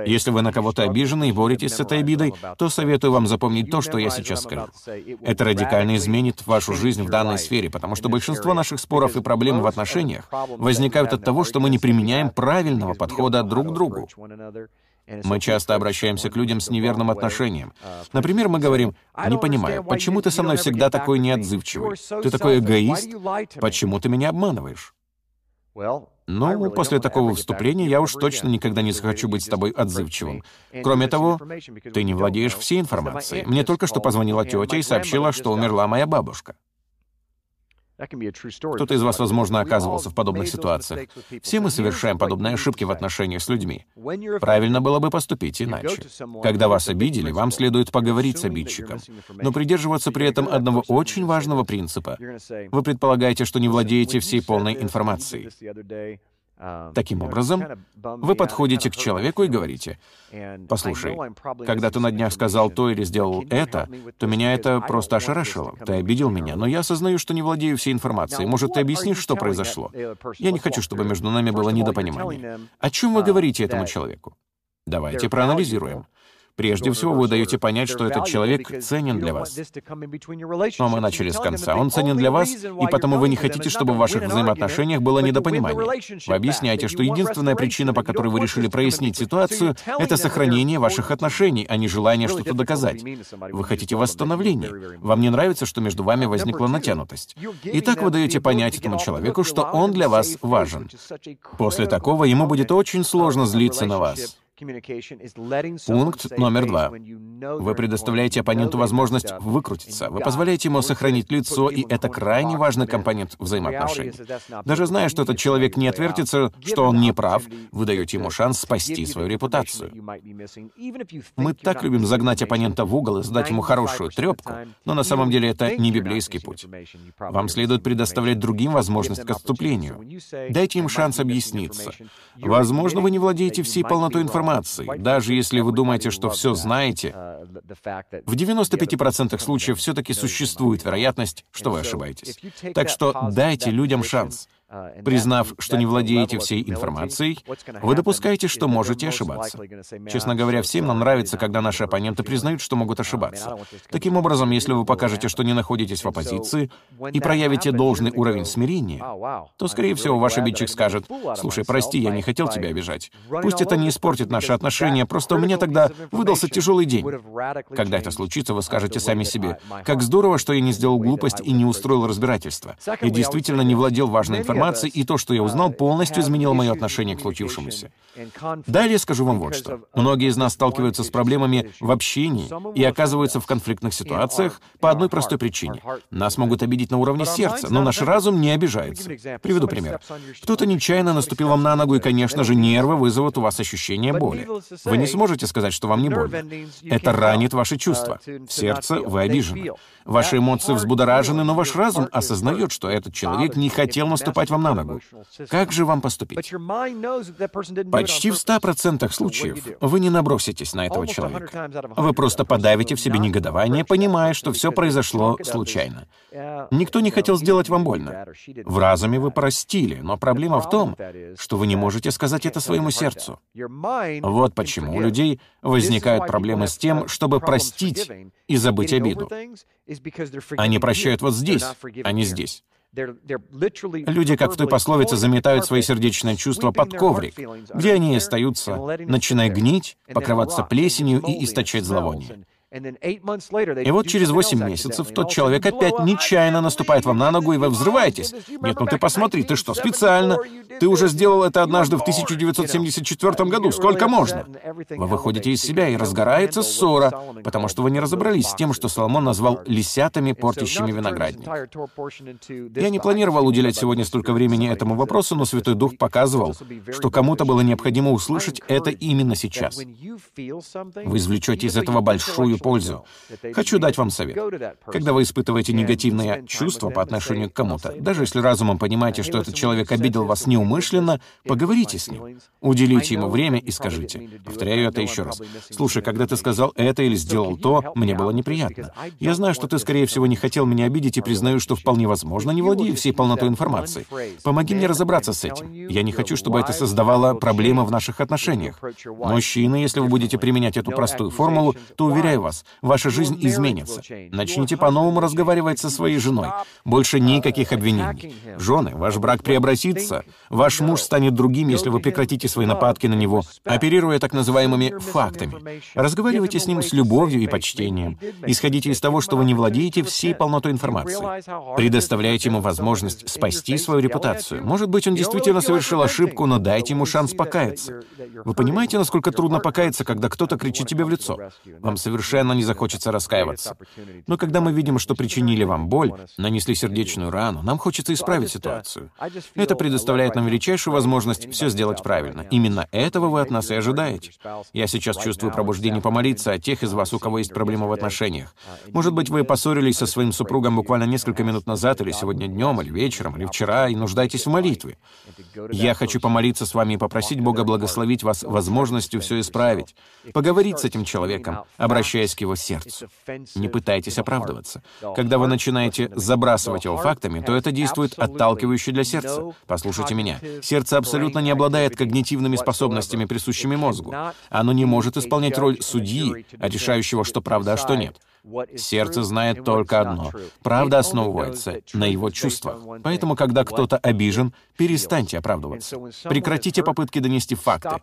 Если вы на кого-то обижены и боретесь с этой обидой, то советую вам запомнить то, что я сейчас скажу. Это радикально изменит вашу жизнь в данной сфере, потому что большинство наших споров и проблем в отношениях возникают от того, что мы не применяем правильного подхода друг к другу. Мы часто обращаемся к людям с неверным отношением. Например, мы говорим, «Не понимаю, почему ты со мной всегда такой неотзывчивый? Ты такой эгоист? Почему ты меня обманываешь?» Ну, после такого вступления я уж точно никогда не захочу быть с тобой отзывчивым. Кроме того, ты не владеешь всей информацией. Мне только что позвонила тетя и сообщила, что умерла моя бабушка. Кто-то из вас, возможно, оказывался в подобных ситуациях. Все мы совершаем подобные ошибки в отношениях с людьми. Правильно было бы поступить иначе. Когда вас обидели, вам следует поговорить с обидчиком, но придерживаться при этом одного очень важного принципа. Вы предполагаете, что не владеете всей полной информацией. Um, Таким образом, вы подходите к человеку и говорите, «Послушай, когда ты на днях сказал то или сделал это, то меня это просто ошарашило. Ты обидел меня, но я осознаю, что не владею всей информацией. Может, ты объяснишь, что произошло? Я не хочу, чтобы между нами было недопонимание. О чем вы uh, говорите этому человеку? Давайте проанализируем. Прежде всего, вы даете понять, что этот человек ценен для вас. Но мы начали с конца. Он ценен для вас, и потому вы не хотите, чтобы в ваших взаимоотношениях было недопонимание. Вы объясняете, что единственная причина, по которой вы решили прояснить ситуацию, это сохранение ваших отношений, а не желание что-то доказать. Вы хотите восстановления. Вам не нравится, что между вами возникла натянутость. И так вы даете понять этому человеку, что он для вас важен. После такого ему будет очень сложно злиться на вас. Пункт номер два. Вы предоставляете оппоненту возможность выкрутиться. Вы позволяете ему сохранить лицо, и это крайне важный компонент взаимоотношений. Даже зная, что этот человек не отвертится, что он не прав, вы даете ему шанс спасти свою репутацию. Мы так любим загнать оппонента в угол и задать ему хорошую трепку, но на самом деле это не библейский путь. Вам следует предоставлять другим возможность к отступлению. Дайте им шанс объясниться. Возможно, вы не владеете всей полнотой информации, даже если вы думаете, что все знаете. В 95% случаев все-таки существует вероятность, что вы ошибаетесь. Так что дайте людям шанс. Признав, что не владеете всей информацией, вы допускаете, что можете ошибаться. Честно говоря, всем нам нравится, когда наши оппоненты признают, что могут ошибаться. Таким образом, если вы покажете, что не находитесь в оппозиции, и проявите должный уровень смирения, то, скорее всего, ваш обидчик скажет, «Слушай, прости, я не хотел тебя обижать. Пусть это не испортит наши отношения, просто у меня тогда выдался тяжелый день». Когда это случится, вы скажете сами себе, «Как здорово, что я не сделал глупость и не устроил разбирательство. Я действительно не владел важной информацией, информации, и то, что я узнал, полностью изменило мое отношение к случившемуся. Далее скажу вам вот что. Многие из нас сталкиваются с проблемами в общении и оказываются в конфликтных ситуациях по одной простой причине. Нас могут обидеть на уровне сердца, но наш разум не обижается. Приведу пример. Кто-то нечаянно наступил вам на ногу, и, конечно же, нервы вызовут у вас ощущение боли. Вы не сможете сказать, что вам не больно. Это ранит ваши чувства. В сердце вы обижены. Ваши эмоции взбудоражены, но ваш разум осознает, что этот человек не хотел наступать вам на ногу. Как же вам поступить? Почти в 100% случаев вы не наброситесь на этого человека. Вы просто подавите в себе негодование, понимая, что все произошло случайно. Никто не хотел сделать вам больно. В разуме вы простили, но проблема в том, что вы не можете сказать это своему сердцу. Вот почему у людей возникают проблемы с тем, чтобы простить и забыть обиду. Они прощают вот здесь, а не здесь. Люди, как в той пословице, заметают свои сердечные чувства под коврик, где они остаются, начиная гнить, покрываться плесенью и источать зловоние. И вот через 8 месяцев тот человек опять нечаянно наступает вам на ногу, и вы взрываетесь. Нет, ну ты посмотри, ты что, специально? Ты уже сделал это однажды в 1974 году. Сколько можно? Вы выходите из себя, и разгорается ссора, потому что вы не разобрались с тем, что Соломон назвал «лисятами, портящими виноградник». Я не планировал уделять сегодня столько времени этому вопросу, но Святой Дух показывал, что кому-то было необходимо услышать это именно сейчас. Вы извлечете из этого большую пользу. Хочу дать вам совет. Когда вы испытываете негативные чувства по отношению к кому-то, даже если разумом понимаете, что этот человек обидел вас неумышленно, поговорите с ним. Уделите ему время и скажите. Повторяю это еще раз. «Слушай, когда ты сказал это или сделал то, мне было неприятно. Я знаю, что ты, скорее всего, не хотел меня обидеть и признаю, что вполне возможно не владею всей полнотой информации. Помоги мне разобраться с этим. Я не хочу, чтобы это создавало проблемы в наших отношениях. Мужчины, если вы будете применять эту простую формулу, то, уверяю вас, вас, ваша жизнь изменится. Начните по-новому разговаривать со своей женой. Больше никаких обвинений. Жены, ваш брак преобразится. Ваш муж станет другим, если вы прекратите свои нападки на него, оперируя так называемыми фактами. Разговаривайте с ним с любовью и почтением. Исходите из того, что вы не владеете всей полнотой информации. Предоставляйте ему возможность спасти свою репутацию. Может быть, он действительно совершил ошибку, но дайте ему шанс покаяться. Вы понимаете, насколько трудно покаяться, когда кто-то кричит тебе в лицо? Вам совершенно совершенно не захочется раскаиваться. Но когда мы видим, что причинили вам боль, нанесли сердечную рану, нам хочется исправить ситуацию. Это предоставляет нам величайшую возможность все сделать правильно. Именно этого вы от нас и ожидаете. Я сейчас чувствую пробуждение помолиться о тех из вас, у кого есть проблемы в отношениях. Может быть, вы поссорились со своим супругом буквально несколько минут назад, или сегодня днем, или вечером, или вчера, и нуждаетесь в молитве. Я хочу помолиться с вами и попросить Бога благословить вас возможностью все исправить. Поговорить с этим человеком, обращаясь обращаясь к его сердцу. Не пытайтесь оправдываться. Когда вы начинаете забрасывать его фактами, то это действует отталкивающе для сердца. Послушайте меня. Сердце абсолютно не обладает когнитивными способностями, присущими мозгу. Оно не может исполнять роль судьи, решающего, что правда, а что нет. Сердце знает только одно. Правда основывается на его чувствах. Поэтому, когда кто-то обижен, перестаньте оправдываться. Прекратите попытки донести факты.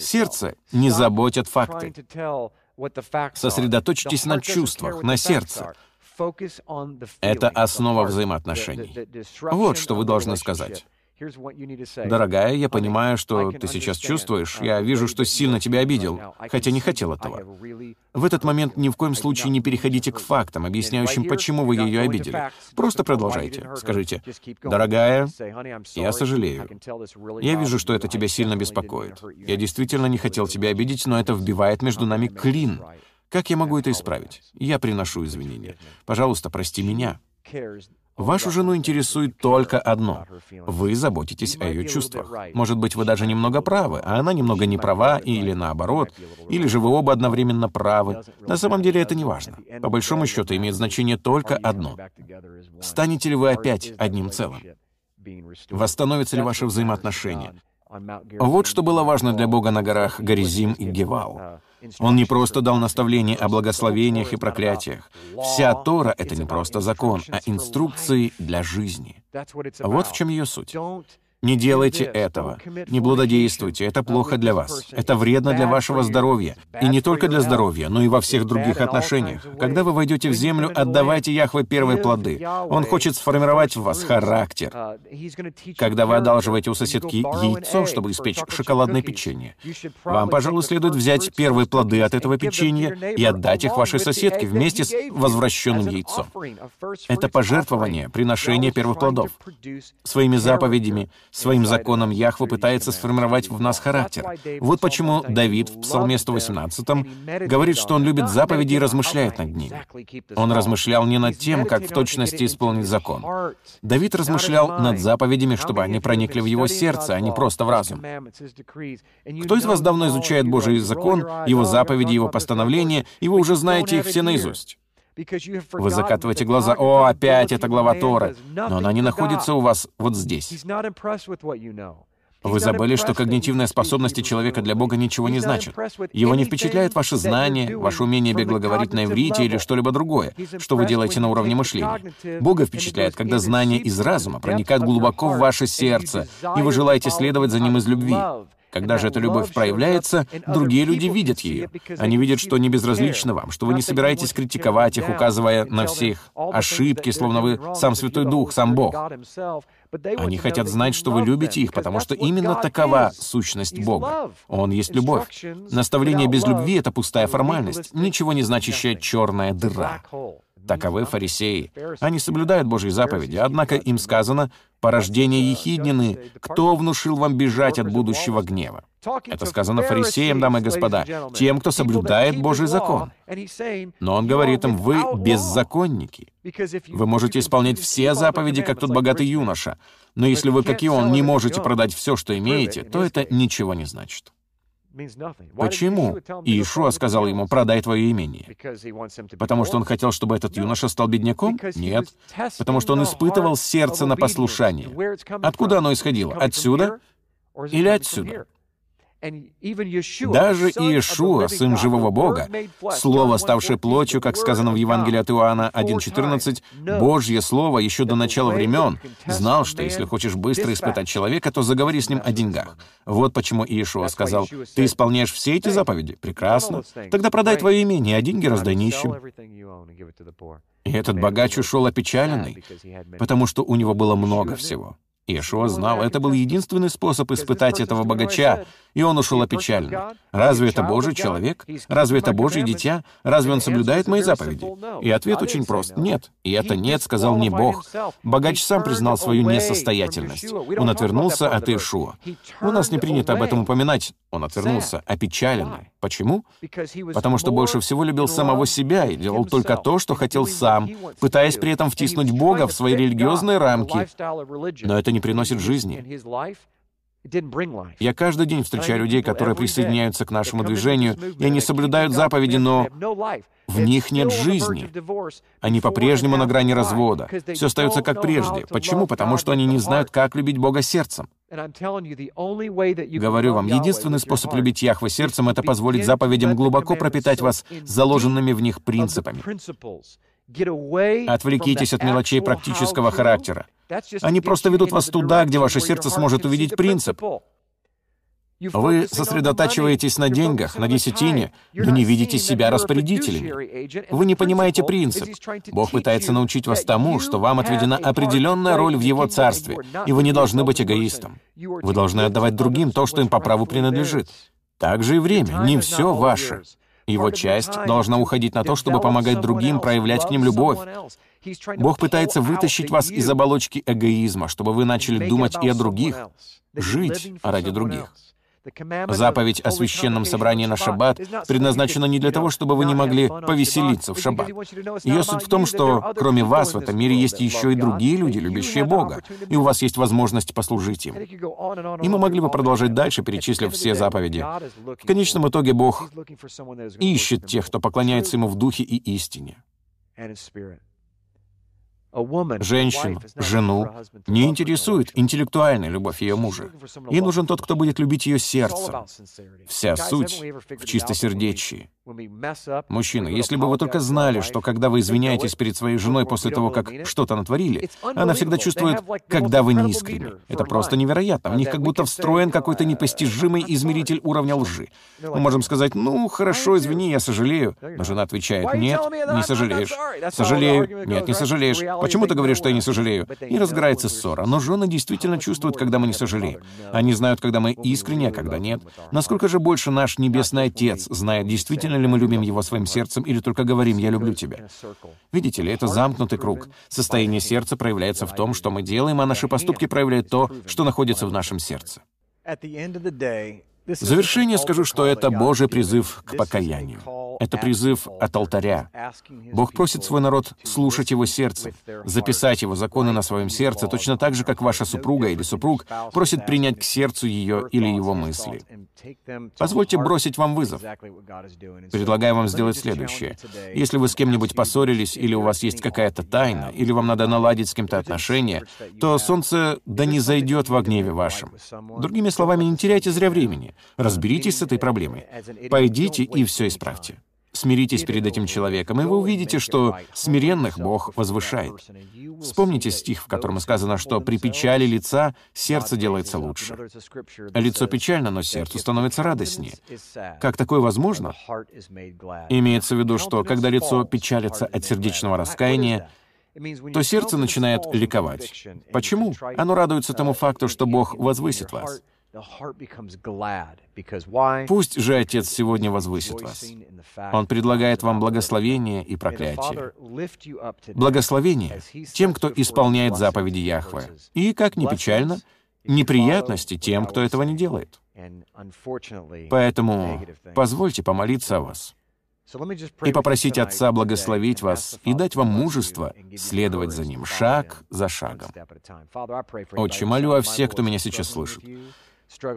Сердце не заботят факты. Сосредоточьтесь на чувствах, на сердце. Это основа взаимоотношений. Вот что вы должны сказать. Дорогая, я понимаю, что ты сейчас чувствуешь. Я вижу, что сильно тебя обидел, хотя не хотел этого. В этот момент ни в коем случае не переходите к фактам, объясняющим, почему вы ее обидели. Просто продолжайте. Скажите, дорогая, я сожалею. Я вижу, что это тебя сильно беспокоит. Я действительно не хотел тебя обидеть, но это вбивает между нами клин. Как я могу это исправить? Я приношу извинения. Пожалуйста, прости меня. Вашу жену интересует только одно. Вы заботитесь о ее чувствах. Может быть, вы даже немного правы, а она немного не права, или наоборот, или же вы оба одновременно правы. На самом деле это не важно. По большому счету имеет значение только одно. Станете ли вы опять одним целым? Восстановятся ли ваши взаимоотношения? Вот что было важно для Бога на горах Горизим и Гевал. Он не просто дал наставление о благословениях и проклятиях. Вся Тора — это не просто закон, а инструкции для жизни. Вот в чем ее суть. Не делайте этого. Не блудодействуйте. Это плохо для вас. Это вредно для вашего здоровья. И не только для здоровья, но и во всех других отношениях. Когда вы войдете в землю, отдавайте Яхве первые плоды. Он хочет сформировать в вас характер. Когда вы одалживаете у соседки яйцо, чтобы испечь шоколадное печенье, вам, пожалуй, следует взять первые плоды от этого печенья и отдать их вашей соседке вместе с возвращенным яйцом. Это пожертвование, приношение первых плодов. Своими заповедями, Своим законом Яхва пытается сформировать в нас характер. Вот почему Давид в Псалме 118 говорит, что он любит заповеди и размышляет над ними. Он размышлял не над тем, как в точности исполнить закон. Давид размышлял над заповедями, чтобы они проникли в его сердце, а не просто в разум. Кто из вас давно изучает Божий закон, его заповеди, его постановления, и вы уже знаете их все наизусть? Вы закатываете глаза, «О, опять эта глава Тора!» Но она не находится у вас вот здесь. Вы забыли, что когнитивные способности человека для Бога ничего не значат. Его не впечатляет ваши знания, ваше умение бегло говорить на иврите или что-либо другое, что вы делаете на уровне мышления. Бога впечатляет, когда знания из разума проникают глубоко в ваше сердце, и вы желаете следовать за ним из любви. Когда же эта любовь проявляется, другие люди видят ее. Они видят, что не безразлично вам, что вы не собираетесь критиковать их, указывая на все их ошибки, словно вы сам Святой Дух, сам Бог. Они хотят знать, что вы любите их, потому что именно такова сущность Бога. Он есть любовь. Наставление без любви — это пустая формальность, ничего не значащая черная дыра. Таковы фарисеи. Они соблюдают Божьи заповеди, однако им сказано «порождение ехиднины, кто внушил вам бежать от будущего гнева?» Это сказано фарисеям, дамы и господа, тем, кто соблюдает Божий закон. Но он говорит им, вы беззаконники. Вы можете исполнять все заповеди, как тот богатый юноша, но если вы, как и он, не можете продать все, что имеете, то это ничего не значит. Почему Иешуа сказал ему, продай твое имение? Потому что он хотел, чтобы этот юноша стал бедняком? Нет. Потому что он испытывал сердце на послушание. Откуда оно исходило? Отсюда или отсюда? Даже Иешуа, Сын Живого Бога, Слово, ставшее плотью, как сказано в Евангелии от Иоанна 1.14, Божье Слово еще до начала времен, знал, что если хочешь быстро испытать человека, то заговори с ним о деньгах. Вот почему Иешуа сказал, «Ты исполняешь все эти заповеди? Прекрасно. Тогда продай твое имение, а деньги раздай нищим». И этот богач ушел опечаленный, потому что у него было много всего. Иешуа знал, это был единственный способ испытать этого богача, и он ушел опечален. Разве это Божий человек? Разве это Божий дитя? Разве он соблюдает мои заповеди? И ответ очень прост — нет. И это «нет» сказал не Бог. Богач сам признал свою несостоятельность. Он отвернулся от Иешуа. У нас не принято об этом упоминать. Он отвернулся, опечаленный. Почему? Потому что больше всего любил самого себя и делал только то, что хотел сам, пытаясь при этом втиснуть Бога в свои религиозные рамки. Но это не приносит жизни. Я каждый день встречаю людей, которые присоединяются к нашему движению, и они соблюдают заповеди, но в них нет жизни. Они по-прежнему на грани развода. Все остается как прежде. Почему? Потому что они не знают, как любить Бога сердцем. Говорю вам, единственный способ любить Яхве сердцем — это позволить заповедям глубоко пропитать вас заложенными в них принципами. Отвлекитесь от мелочей практического характера. Они просто ведут вас туда, где ваше сердце сможет увидеть принцип. Вы сосредотачиваетесь на деньгах, на десятине, но не видите себя распорядителями. Вы не понимаете принцип. Бог пытается научить вас тому, что вам отведена определенная роль в Его Царстве, и вы не должны быть эгоистом. Вы должны отдавать другим то, что им по праву принадлежит. Также и время, не все ваше. Его часть должна уходить на то, чтобы помогать другим проявлять к ним любовь. Бог пытается вытащить вас из оболочки эгоизма, чтобы вы начали думать и о других, жить ради других. Заповедь о священном собрании на шаббат предназначена не для того, чтобы вы не могли повеселиться в шаббат. Ее суть в том, что кроме вас в этом мире есть еще и другие люди, любящие Бога, и у вас есть возможность послужить им. И мы могли бы продолжать дальше, перечислив все заповеди. В конечном итоге Бог ищет тех, кто поклоняется Ему в духе и истине. Женщину, жену не интересует интеллектуальная любовь ее мужа. Ей нужен тот, кто будет любить ее сердцем. Вся суть в чистосердечии. Мужчина, если бы вы только знали, что когда вы извиняетесь перед своей женой после того, как что-то натворили, она всегда чувствует, когда вы не искренни. Это просто невероятно. В них как будто встроен какой-то непостижимый измеритель уровня лжи. Мы можем сказать, ну, хорошо, извини, я сожалею. Но жена отвечает, нет, не сожалеешь. Сожалею, нет, не сожалеешь. Почему ты говоришь, что я не сожалею? И разгорается ссора. Но жены действительно чувствуют, когда мы не сожалеем. Они знают, когда мы искренне, а когда нет. Насколько же больше наш Небесный Отец знает действительно ли мы любим его своим сердцем или только говорим «я люблю тебя». Видите ли, это замкнутый круг. Состояние сердца проявляется в том, что мы делаем, а наши поступки проявляют то, что находится в нашем сердце. В завершение скажу, что это Божий призыв к покаянию. Это призыв от алтаря. Бог просит свой народ слушать его сердце, записать его законы на своем сердце, точно так же, как ваша супруга или супруг просит принять к сердцу ее или его мысли. Позвольте бросить вам вызов. Предлагаю вам сделать следующее. Если вы с кем-нибудь поссорились, или у вас есть какая-то тайна, или вам надо наладить с кем-то отношения, то солнце да не зайдет во гневе вашем. Другими словами, не теряйте зря времени. Разберитесь с этой проблемой. Пойдите и все исправьте. Смиритесь перед этим человеком, и вы увидите, что смиренных Бог возвышает. Вспомните стих, в котором сказано, что при печали лица сердце делается лучше. Лицо печально, но сердцу становится радостнее. Как такое возможно? Имеется в виду, что когда лицо печалится от сердечного раскаяния, то сердце начинает ликовать. Почему? Оно радуется тому факту, что Бог возвысит вас. Пусть же Отец сегодня возвысит вас. Он предлагает вам благословение и проклятие. Благословение тем, кто исполняет заповеди Яхве. И, как ни печально, неприятности тем, кто этого не делает. Поэтому позвольте помолиться о вас и попросить Отца благословить вас и дать вам мужество следовать за Ним шаг за шагом. Отче, молю о всех, кто меня сейчас слышит.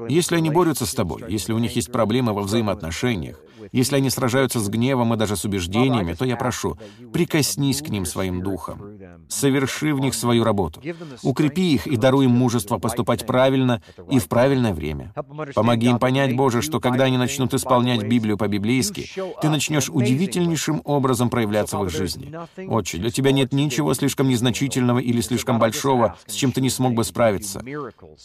Если они борются с тобой, если у них есть проблемы во взаимоотношениях, если они сражаются с гневом и даже с убеждениями, то я прошу, прикоснись к ним своим духом, соверши в них свою работу, укрепи их и даруй им мужество поступать правильно и в правильное время. Помоги им понять, Боже, что когда они начнут исполнять Библию по-библейски, ты начнешь удивительнейшим образом проявляться в их жизни. Отче, для тебя нет ничего слишком незначительного или слишком большого, с чем ты не смог бы справиться.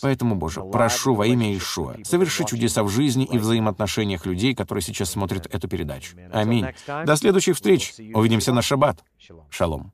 Поэтому, Боже, прошу во имя Иешуа, соверши чудеса в жизни и взаимоотношениях людей, которые сейчас смотрят эту передачу. Аминь. До следующих встреч. Увидимся на шаббат. Шалом.